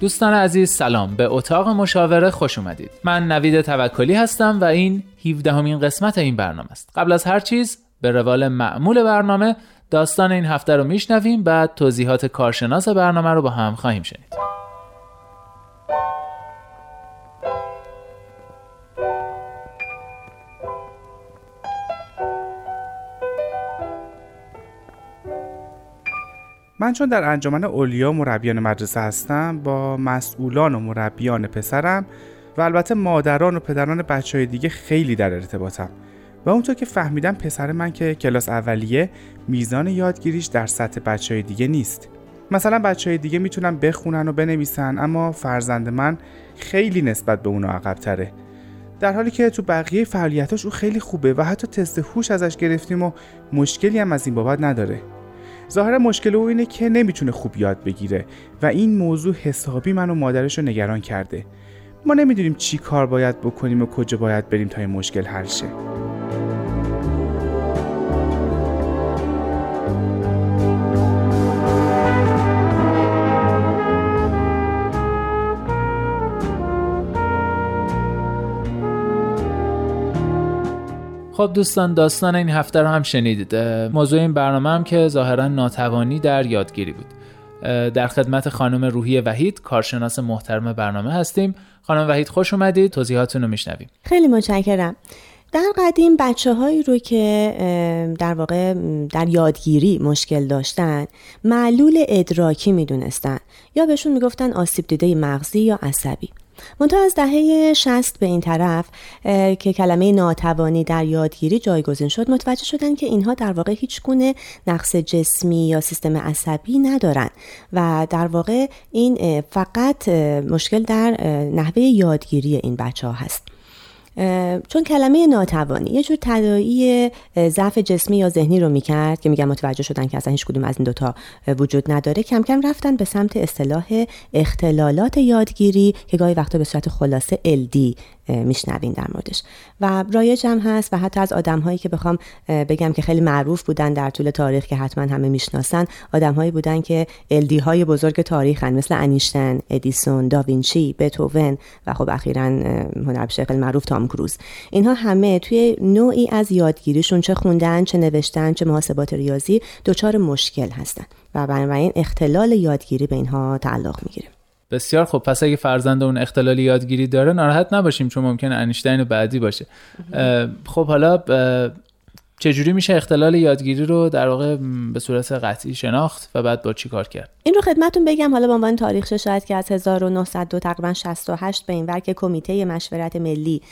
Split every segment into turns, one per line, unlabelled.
دوستان عزیز سلام. به اتاق مشاوره خوش اومدید. من نوید توکلی هستم و این 17 همین قسمت این برنامه است. قبل از هر چیز به روال معمول برنامه داستان این هفته رو میشنویم بعد توضیحات کارشناس برنامه رو با هم خواهیم شنید.
من چون در انجمن اولیا مربیان مدرسه هستم با مسئولان و مربیان پسرم و البته مادران و پدران بچه های دیگه خیلی در ارتباطم. و اونطور که فهمیدم پسر من که کلاس اولیه میزان یادگیریش در سطح بچه های دیگه نیست. مثلا بچه های دیگه می‌تونن بخونن و بنویسن اما فرزند من خیلی نسبت به اونا عقب تره در حالی که تو بقیه فعالیتاش او خیلی خوبه و حتی تست هوش ازش گرفتیم و مشکلی هم از این بابت نداره. ظاهر مشکل او اینه که نمی‌تونه خوب یاد بگیره و این موضوع حسابی من و مادرش رو نگران کرده. ما نمی‌دونیم چی کار باید بکنیم و کجا باید بریم تا این مشکل حل شه.
خب دوستان داستان این هفته رو هم شنیدید. موضوع این برنامه هم که ظاهرا ناتوانی در یادگیری بود. در خدمت خانم روحی وحید کارشناس محترم برنامه هستیم. خانم وحید خوش اومدید. توضیحاتون رو میشنویم.
خیلی متشکرم. در قدیم بچه هایی رو که در واقع در یادگیری مشکل داشتن معلول ادراکی می‌دونستن یا بهشون می‌گفتن آسیب دیده مغزی یا عصبی. منتها از دهه 60 به این طرف که کلمه ناتوانی در یادگیری جایگزین شد متوجه شدن که اینها در واقع هیچ گونه نقص جسمی یا سیستم عصبی ندارن. و در واقع این فقط مشکل در نحوه یادگیری این بچه ها هست. چون کلمه ناتوانی یه جور تدایی ضعف جسمی یا ذهنی رو می‌کرد که میگن متوجه شدن که اصلا هیچ کدوم از این دوتا وجود نداره. کم کم رفتن به سمت اصطلاح اختلالات یادگیری که گاهی وقتا به صورت خلاصه LD میشنوین در موردش. و رایج هم هست و حتی از آدم هایی که بخوام بگم که خیلی معروف بودن در طول تاریخ که حتما همه می‌شناسن آدم هایی بودن که الدی های بزرگ تاریخ هن مثل انیشتن ادیسون داوینچی بتوون و خب اخیرا هنرپیشه خیلی معروف تام کروز. اینها همه توی نوعی از یادگیریشون چه خوندن چه نوشتن چه محاسبات ریاضی دچار مشکل هستن. و بنابراین اختلال یادگیری به اینها تعلق می‌گیره.
بسیار خب پس اگه فرزند اون اختلال یادگیری داره ناراحت نباشیم چون ممکنه انیشتین بعدی باشه. خب حالا چجوری میشه اختلال یادگیری رو در واقع به صورت قطعی شناخت و بعد با چی کار کرد؟
این رو خدمتون بگم حالا به عنوان تاریخ شاید که از 1902 تقریبا 68 به این ور کمیته مشورت ملی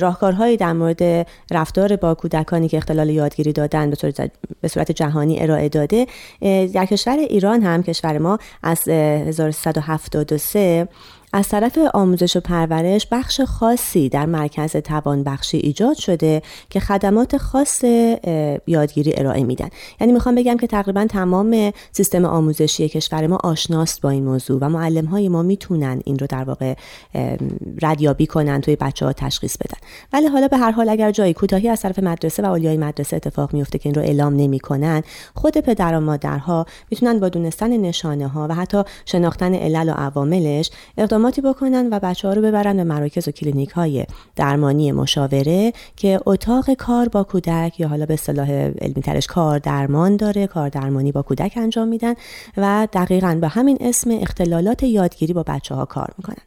راهکارهایی در مورد رفتار با کودکانی که اختلال یادگیری دادن به صورت, به صورت جهانی ارائه داده در کشور ایران هم کشور ما از 1373 از طرف آموزش و پرورش بخش خاصی در مرکز توانبخشی ایجاد شده که خدمات خاص یادگیری ارائه میدن. یعنی می‌خوام بگم که تقریبا تمام سیستم آموزشی کشور ما آشناست با این موضوع و معلم های ما می‌تونن این رو در واقع ردیابی کنن توی بچه ها تشخیص بدن. ولی حالا به هر حال اگر جایی کوتاهی از طرف مدرسه و اولیای مدرسه اتفاق میفته که این رو اعلام نمی‌کنن خود پدر و مادرها می‌تونن با دونستن نشانه ها و حتی شناختن علل و عواملش اقدام اقداماتی بکنن و بچه ها رو ببرن به مراکز و کلینیک های درمانی مشاوره که اتاق کار با کودک یا حالا به اصطلاح علمی ترش کار درمان داره کار درمانی با کودک انجام میدن و دقیقا به همین اسم اختلالات یادگیری با بچه ها کار می‌کنن.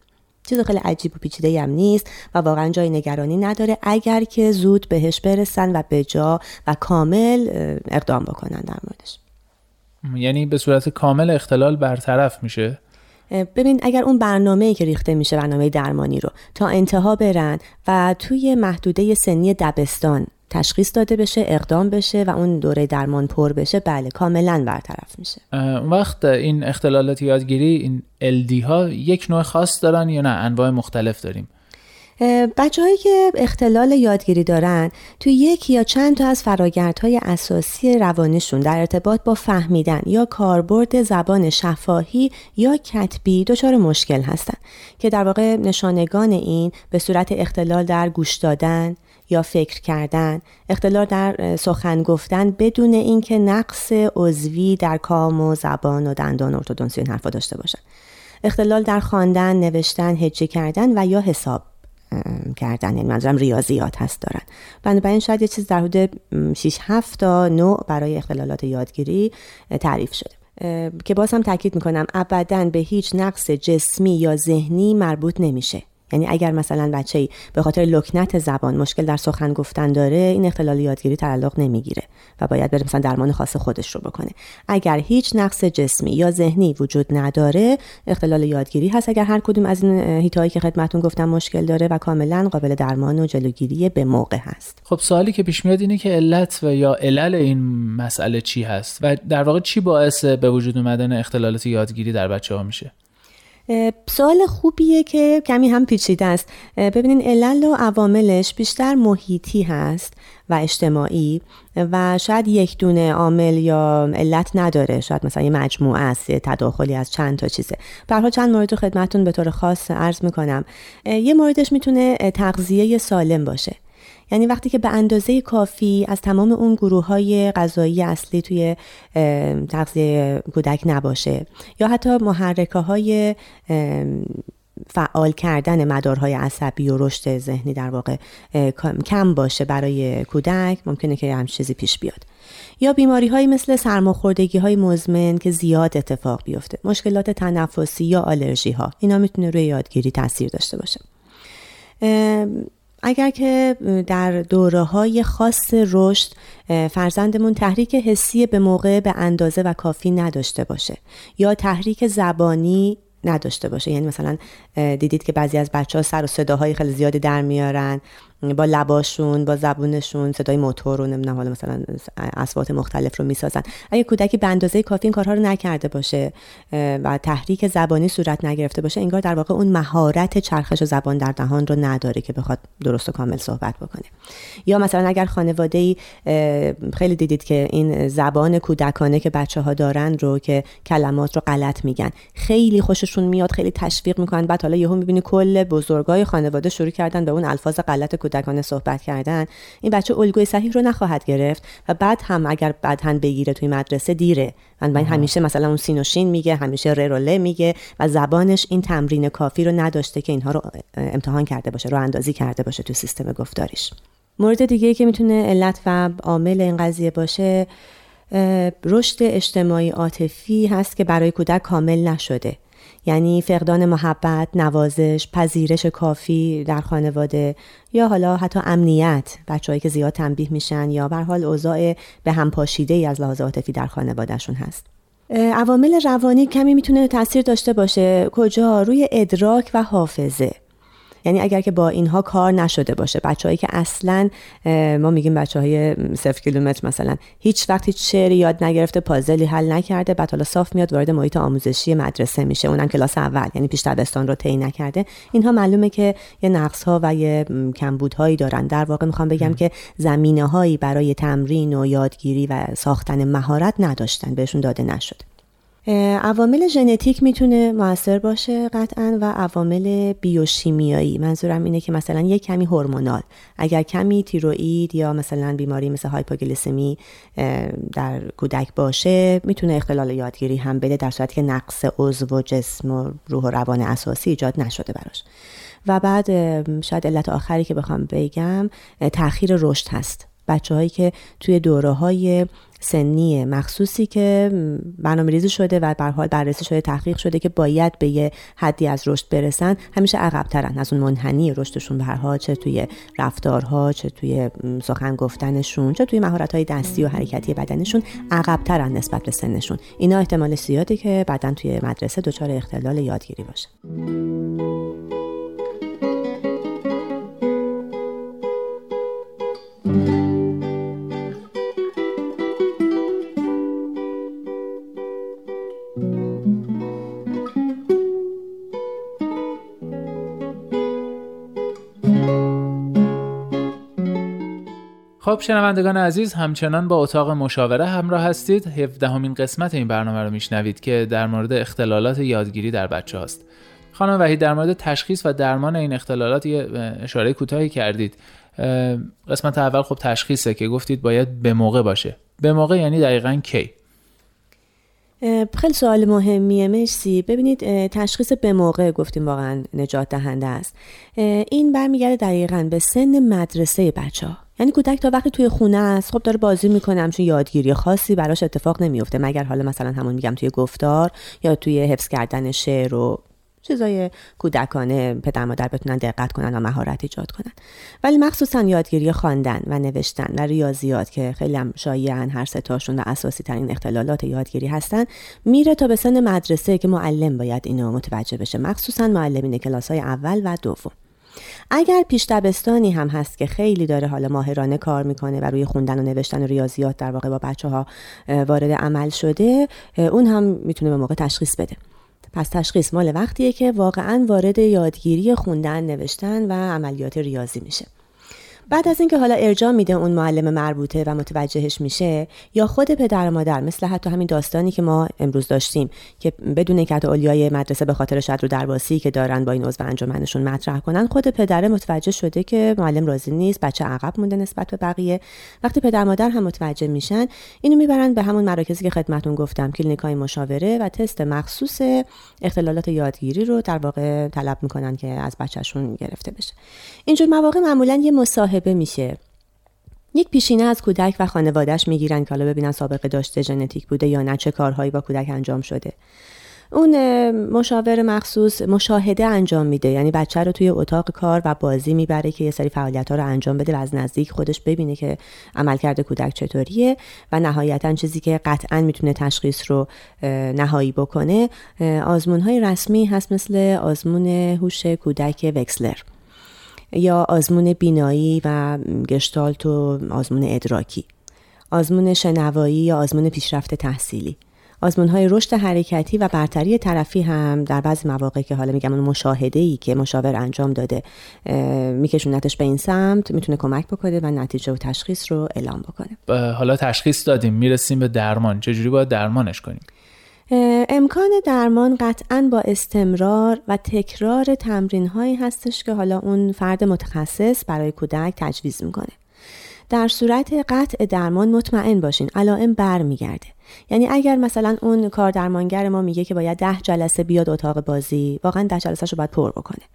چیز خیلی عجیب و پیچیده هم نیست و واقعا جای نگرانی نداره اگر که زود بهش برسن و به جا و کامل اقدام بکنن در موردش.
یعنی به صورت کامل اختلال برطرف میشه؟
ببین اگر اون برنامه‌ای که ریخته میشه برنامه درمانی رو تا انتها برن و توی محدوده سنی دبستان تشخیص داده بشه اقدام بشه و اون دوره درمان پر بشه بله کاملا برطرف میشه.
وقت این اختلالات یادگیری این LD ها یک نوع خاص دارن یا نه؟ انواع مختلف داریم.
بچه که اختلال یادگیری دارن توی یک یا چند تا از فراگردهای اساسی روانشون در ارتباط با فهمیدن یا کاربرد زبان شفاهی یا کتبی دچار مشکل هستن که در واقع نشانگان این به صورت اختلال در گوش دادن یا فکر کردن اختلال در سخن گفتن بدون اینکه نقص عضوی در کام و زبان و دندان ارتودنسی این حرفا داشته باشن. اختلال در خواندن نوشتن هجی کردن و یا حساب کردن. یعنی منظورم ریاضیات هست دارن. بنابراین شاید یه چیز در حدود 6 7 تا نوع برای اختلالات یادگیری تعریف شده. که باز هم تاکید می‌کنم ابدا به هیچ نقص جسمی یا ذهنی مربوط نمیشه. یعنی اگر مثلا بچه به خاطر لکنت زبان مشکل در سخن گفتن داره این اختلال یادگیری تعلق نمی‌گیره و باید بره مثلا درمان خاص خودش رو بکنه. اگر هیچ نقص جسمی یا ذهنی وجود نداره اختلال یادگیری هست. اگر هر کدوم از این هیتایی که خدمتون گفتم مشکل داره و کاملا قابل درمان و جلوگیری به موقع هست.
خب سوالی که پیش میاد اینه که علت و یا علل این مسئله چی هست و در واقع چی باعث به وجود اومدن اختلالات یادگیری در بچه ها میشه؟
سوال خوبیه که کمی هم پیچیده است. ببینین علل و عواملش بیشتر محیطی هست و اجتماعی و شاید یک دونه عامل یا علت نداره. شاید مثلا یه مجموعه است تداخلی از چند تا چیزه. برها چند مورد رو خدمتون به طور خاص عرض می‌کنم. یه موردش می‌تونه تغذیه سالم باشه. یعنی وقتی که به اندازه کافی از تمام اون گروه های غذایی اصلی توی تغذیه کودک نباشه یا حتی محرکه های فعال کردن مدارهای عصبی و رشد ذهنی در واقع کم باشه برای کودک ممکنه که همچین چیزی پیش بیاد. یا بیماری های مثل سرماخوردگی های مزمن که زیاد اتفاق بیفته مشکلات تنفسی یا آلرژی ها اینا می‌تونه روی یادگیری تاثیر داشته باشه. اگر که در دوره های خاص رشد فرزندمون تحریک حسی به موقع به اندازه و کافی نداشته باشه یا تحریک زبانی نداشته باشه. یعنی مثلا دیدید که بعضی از بچه ها سر و صداهای خیلی زیادی در میارن. با لباشون با زبونشون صدای موتور رو نمی‌دونم حالا مثلا اصوات مختلف رو می‌سازن. اگه کودکی به اندازه کافی این کارها رو نکرده باشه و تحریک زبانی صورت نگرفته باشه انگار در واقع اون مهارت چرخش زبان در دهان رو نداره که بخواد درست و کامل صحبت بکنه. یا مثلا اگر خانواده ای خیلی دیدید که این زبان کودکانه که بچه ها دارن رو که کلمات رو غلط میگن خیلی خوششون میاد خیلی تشویق می‌کنن. بعد حالا یهو می‌بینی کل بزرگای خانواده شروع کردن به اون الفاظ غلط کودکانه صحبت کردن این بچه الگوی صحیح رو نخواهد گرفت و بعد هم اگر بعد هم بگیره توی مدرسه دیره. من همیشه مثلا اون سین و شین میگه همیشه ر میگه و زبانش این تمرین کافی رو نداشته که اینها رو امتحان کرده باشه رو اندازی کرده باشه تو سیستم گفتاریش. مورد دیگه که می‌تونه علت و عامل این قضیه باشه رشد اجتماعی عاطفی هست که برای کودک کامل نشده. یعنی فقدان محبت، نوازش، پذیرش کافی در خانواده یا حالا حتی امنیت بچههایی که زیاد تنبیه میشن یا به حال اوضاع به هم پاشیده ای از لحاظ عاطفی در خانوادهشون هست. عوامل روانی کمی می‌تونه تاثیر داشته باشه. کجا؟ روی ادراک و حافظه. یعنی اگر که با اینها کار نشده باشه. بچههایی که اصلا ما میگیم بچه های صفر کیلومتر مثلا هیچ وقت هیچ شعری یاد نگرفته پازلی حل نکرده بعد حالا صاف میاد وارد محیط آموزشی مدرسه میشه. اونم کلاس اول یعنی پیش دبستان رو طی نکرده. اینها معلومه که یه نقص ها و یه کمبودهایی دارن. در واقع می‌خوام بگم که زمینه هایی برای تمرین و یادگیری و ساختن مهارت نداشتن بهشون داده نشده عوامل ژنتیک می‌تونه موثر باشه قطعا و عوامل بیوشیمیایی. منظورم اینه که مثلا یک کمی هورمونال. اگر کمی تیروئید یا مثلا بیماری مثل هایپوگلیسمی در کودک باشه می‌تونه اختلال یادگیری هم بده در صورتی که نقص عضو و جسم و روح و روان اساسی ایجاد نشده براش. و بعد شاید علت آخری که بخوام بگم تاخیر رشد هست. بچه هایی که توی دوره های سنی مخصوصی که برنامه ریزی شده و به حال بررسی شده تحقیق شده که باید به یه حدی از رشد برسن. همیشه عقبترن. از اون منحنی رشدشون به هر حال چه توی رفتارها چه توی سخن گفتنشون چه توی مهارت های دستی و حرکتی بدنشون عقبترن نسبت به سنشون. اینا احتمال زیاده که بعدا توی مدرسه دچار اختلال یادگیری باشه.
خب شنوندگان عزیز همچنان با اتاق مشاوره همراه هستید. 17 همین قسمت این برنامه رو میشنوید که در مورد اختلالات یادگیری در بچه هاست. خانم وحید در مورد تشخیص و درمان این اختلالات یه اشاره کوتاهی کردید. قسمت اول خب تشخیصه که گفتید باید به موقع باشه. به موقع یعنی دقیقا کی؟
خیلی سوال مهمیه مرسی. ببینید تشخیص به موقع گفتیم واقعا نجات دهنده است. این برمیگرده دقیقا به سن مدرسه بچه ها یعنی کودک تا وقتی توی خونه است خب داره بازی می‌کنه چون یادگیری خاصی براش اتفاق نمیفته مگر حالا مثلا همون میگم توی گفتار یا توی حفظ کردن شعر و چیزای کودکانه پدر مادر بتونن دقت کنن و مهارت ایجاد کنن. ولی مخصوصا یادگیری خواندن و نوشتن و ریاضیات که خیلی هم شایعن هر ستاشون و اساسی ترین اختلالات یادگیری هستن میره تا به سن مدرسه که معلم باید اینو متوجه بشه. مخصوصا معلمین کلاس های اول و دوم. اگر پیش دبستانی هم هست که خیلی داره حالا ماهرانه کار می‌کنه و روی خوندن و نوشتن و ریاضیات در واقع با بچه ها وارد عمل شده اون هم می‌تونه به موقع تشخیص بده. پس تشخیص مال وقتیه که واقعا وارد یادگیری خوندن نوشتن و عملیات ریاضی میشه. بعد از اینکه حالا ارجاع میده اون معلم مربوطه و متوجهش میشه یا خود پدر و مادر مثل حتی همین داستانی که ما امروز داشتیم که بدون اینکه حتی اولیای مدرسه به خاطر شد رو درباسی که دارن با این عضو انجمنشون مطرح کنن خود پدر متوجه شده که معلم راضی نیست بچه عقب مونده نسبت به بقیه. وقتی پدر مادر هم متوجه میشن اینو می‌برن به همون مراکزی که خدمتون گفتم کلینیکای مشاوره و تست مخصوص اختلالات یادگیری رو در واقع طلب می‌کنن که از بچهشون گرفته بشه. اینجور مواقع معمولا یه مصاحبه میشه. یک پیشینه از کودک و خانوادهش می‌گیرن که حالا ببینن سابقه داشته ژنتیک بوده یا نه چه کارهایی با کودک انجام شده. اون مشاور مخصوص مشاهده انجام میده. یعنی بچه رو توی اتاق کار و بازی می‌بره که یه سری فعالیت ها رو انجام بده و از نزدیک خودش ببینه که عملکرد کودک چطوریه و نهایتا چیزی که قطعا می‌تونه تشخیص رو نهایی بکنه آزمون های رسمی هست مثل آزمون هوش کودک وکسلر. یا آزمون بینایی و گشتالت و آزمون ادراکی آزمون شنوایی یا آزمون پیشرفت تحصیلی. آزمون های رشد حرکتی و برتری طرفی هم در بعضی مواقع که حالا میگم اون مشاهده ای که مشاور انجام داده میکشونتش به این سمت می‌تونه کمک بکنه و نتیجه و تشخیص رو اعلام بکنه.
حالا تشخیص دادیم می‌رسیم به درمان. چجوری باید درمانش کنیم؟
امکان درمان قطعا با استمرار و تکرار تمرین هایی هستش که حالا اون فرد متخصص برای کودک تجویز می‌کنه. در صورت قطع درمان مطمئن باشین علائم برمیگرده. یعنی اگر مثلا اون کار درمانگر ما میگه که باید ده جلسه بیاد اتاق بازی واقعا ده جلسه رو باید پر بکنه.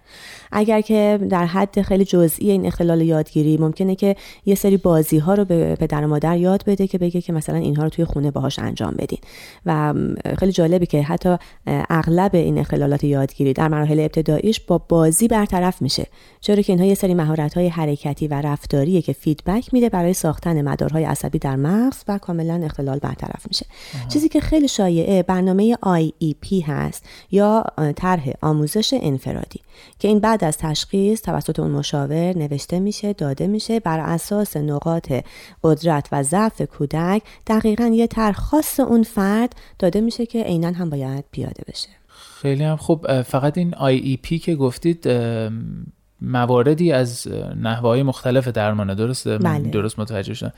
اگر که در حد خیلی جزئی این اختلال یادگیری ممکنه که یه سری بازی ها رو به پدر و مادر یاد بده که بگه که مثلا اینها رو توی خونه باهاش انجام بدین. و خیلی جالبی که حتی اغلب این اختلالات یادگیری در مراحل ابتداییش با بازی برطرف میشه. چرا که اینها یه سری مهارت های حرکتی و رفتاریه که فیدبک میده برای ساختن مدارهای عصبی در مغز و کاملا اختلال برطرف میشه. چیزی که خیلی شایعه برنامه IEP هست یا طرح آموزش انفرادی که این بعد از تشخیص توسط اون مشاور نوشته میشه داده میشه بر اساس نقاط قدرت و ضعف کودک دقیقا یه طرح خاص اون فرد داده میشه که عینا هم باید پیاده بشه.
خیلی هم خوب. فقط این IEP که گفتید مواردی از نحوه های مختلف درمانه. درسته
بله.
درست متوجه شدم.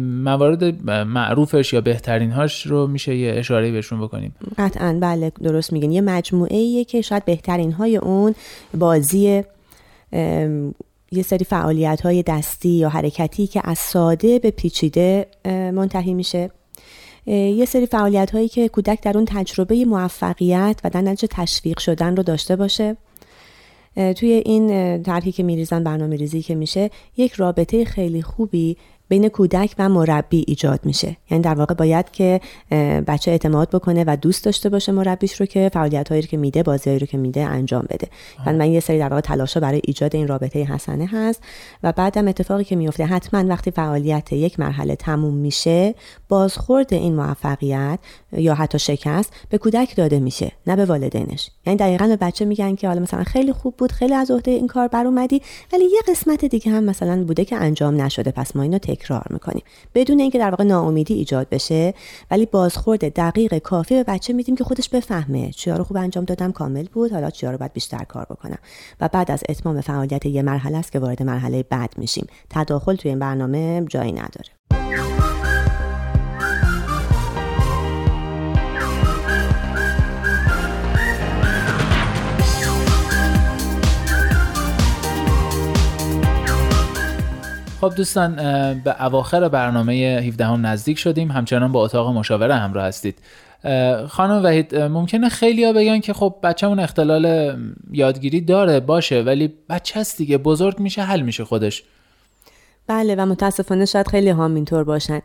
موارد معروفش یا بهترین هاش رو میشه یه اشاره بهشون بکنیم.
قطعا بله درست میگن یه مجموعه ایه که شاید بهترین های اون بازی یه سری فعالیت های دستی یا حرکتی که از ساده به پیچیده منتهی میشه. یه سری فعالیت هایی که کودک در اون تجربه موفقیت و در نتیجه تشویق شدن رو داشته باشه. توی این طرحی که میریزن برنامه ریزی که میشه یک رابطه خیلی خوبی بین کودک و مربی ایجاد میشه. یعنی در واقع باید که بچه اعتماد بکنه و دوست داشته باشه مربیش رو که فعالیت هایی رو که میده بازی رو که میده انجام بده. و من یه سری در واقع تلاشا برای ایجاد این رابطه حسنه هست و بعدم اتفاقی که میفته حتما وقتی فعالیت یک مرحله تموم میشه بازخورد این موفقیت یا حتی شکست به کودک داده میشه نه به والدینش. یعنی دقیقا به بچه میگن که حالا مثلا خیلی خوب بود خیلی از عهده این کار بر اومدی ولی یه قسمت دیگه هم مثلا بوده که انجام نشده پس ما اینو تکرار می‌کنیم. بدون اینکه در واقع ناامیدی ایجاد بشه ولی بازخورد دقیق کافی به بچه میدیم که خودش بفهمه چیا رو خوب انجام دادم کامل بود حالا چیا رو باید بیشتر کار بکنم. و بعد از اتمام فعالیت یه مرحله است که وارد مرحله بعد میشیم. تداخل توی این برنامه جایی نداره.
خب دوستان به اواخر برنامه 17 هم نزدیک شدیم. همچنان با اتاق مشاوره همراه هستید. خانم وحید ممکنه خیلی ها بگن که خب بچهمون اختلال یادگیری داره باشه ولی بچه هست دیگه بزرگ میشه حل میشه خودش.
بله و متاسفانه شاید خیلی هم اینطور باشن.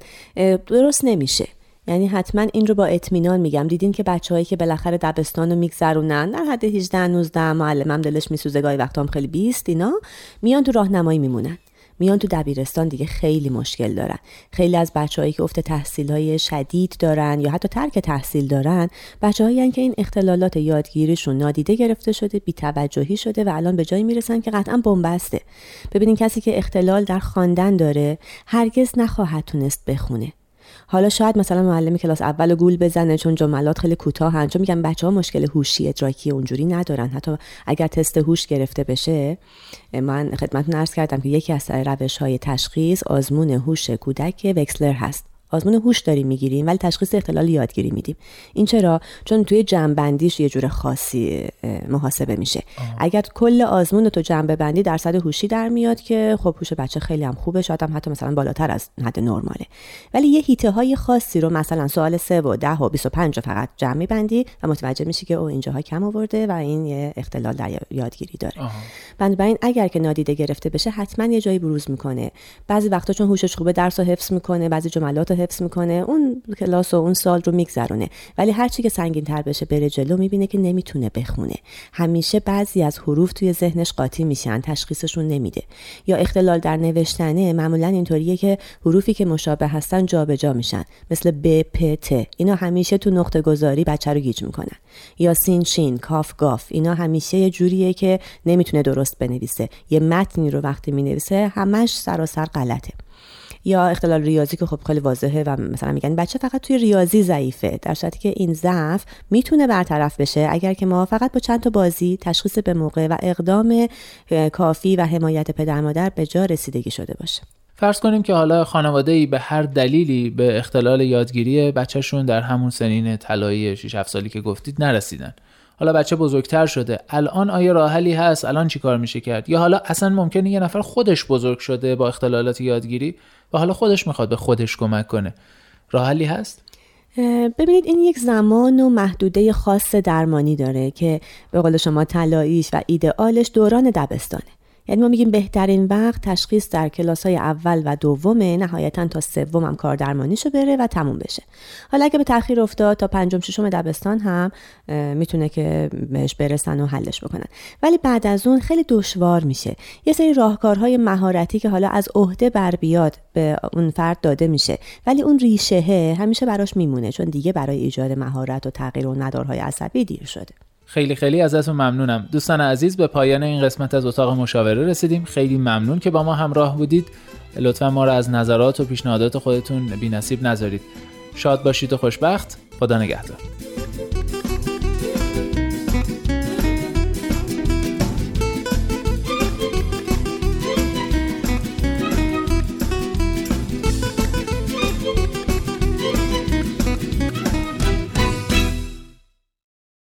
درست نمیشه. یعنی حتما این رو با اطمینان میگم. دیدین که بچههایی که بالاخره دبستان رو میگذرونن در حد 18 19 معلمم دلش میسوزه گاهی وقتا هم خیلی بیست اینا میان تو راهنمایی میمونن. میان تو دبیرستان دیگه خیلی مشکل دارن. خیلی از بچههایی که افت تحصیل های شدید دارن یا حتی ترک تحصیل دارن بچههایی که این اختلالات یادگیریشون نادیده گرفته شده بیتوجهی شده و الان به جایی می‌رسن که قطعا بنبسته. ببینین کسی که اختلال در خواندن داره هرگز نخواهد تونست بخونه. حالا شاید مثلا معلم کلاس اول گول بزنه چون جملات خیلی کوتاه چون میگن بچه ها مشکل هوشی ادراکی اونجوری ندارن. حتی اگر تست هوش گرفته بشه من خدمتتون عرض کردم که یکی از روش های تشخیص آزمون هوش کودک وکسلر هست. آزمون هوش داریم می‌گیریم ولی تشخیص اختلال یادگیری میدیم. این چرا؟ چون توی جنبندیش یه جور خاصی محاسبه میشه. اگر کل آزمون تو جنبه بندی درصد هوشی در میاد که خب هوش بچه خیلی هم خوبه شاید هم حتی مثلا بالاتر از حد نرماله. ولی یه هیته های خاصی رو مثلا سوال 3 و 10 و 25 فقط جمع میبندی و متوجه میشی که او اینجاها کم آورده و این یه اختلال در یادگیری داره. بنابراین اگر که نادیده گرفته بشه حتما یه جایی بروز می‌کنه. بعضی وقتا چون هوشش خوبه درس رو حفظ می‌کنه بعضی جملات حفظ می‌کنه اون کلاس و اون سال رو میگذرونه. ولی هرچی که سنگین تر بشه بره جلو می‌بینه که نمی‌تونه بخونه. همیشه بعضی از حروف توی ذهنش قاطی میشن تشخیصشون نمیده. یا اختلال در نوشتنه معمولا اینطوریه که حروفی که مشابه هستن جابجا جا میشن. مثل ب پ ت. اینا همیشه تو نقطه گذاری بچه رو گیج می‌کنن. یا سین شین کاف گاف. اینا همیشه یه جوریه که نمی‌تونه درست بنویسه. یه متنی رو وقتی می‌نویسه همش سراسر غلطه. یا اختلال ریاضی که خب خیلی واضحه و مثلا میگن بچه فقط توی ریاضی ضعیفه در صورتی که این ضعف می‌تونه برطرف بشه اگر که ما فقط با چند تا بازی تشخیص به موقع و اقدام کافی و حمایت پدر مادر به جا رسیدگی شده باشه.
فرض کنیم که حالا خانواده ای به هر دلیلی به اختلال یادگیری بچهشون در همون سنین طلایی 6 7 سالی که گفتید نرسیدن. حالا بچه بزرگتر شده. الان آیا راحلی هست؟ الان چیکار میشه کرد؟ یا حالا اصلا ممکنه یه نفر خودش بزرگ شده با اختلالات یادگیری و حالا خودش می‌خواد به خودش کمک کنه. راحلی هست؟
ببینید این یک زمان و محدوده خاص درمانی داره که به قول شما طلاییش و ایدئالش دوران دبستانه. یعنی ما میگیم بهترین وقت تشخیص در کلاس های اول و دومه نهایتا تا سوم هم کار درمانیشو بره و تموم بشه. حالا اگه به تاخیر افتاد تا پنجم ششم دبستان هم می‌تونه که بهش برسن و حلش بکنن. ولی بعد از اون خیلی دشوار میشه. یه سری راهکارهای مهارتی که حالا از عهده بر بیاد به اون فرد داده میشه. ولی اون ریشه همیشه براش میمونه چون دیگه برای ایجاد مهارت و تغییر و ندارهای عصبی دیر شده.
خیلی خیلی ازتون ممنونم. دوستان عزیز به پایان این قسمت از اتاق مشاوره رسیدیم. خیلی ممنون که با ما همراه بودید. لطفا ما را از نظرات و پیشنهادات خودتون بی نصیب نذارید. شاد باشید و خوشبخت. خدا نگهدار.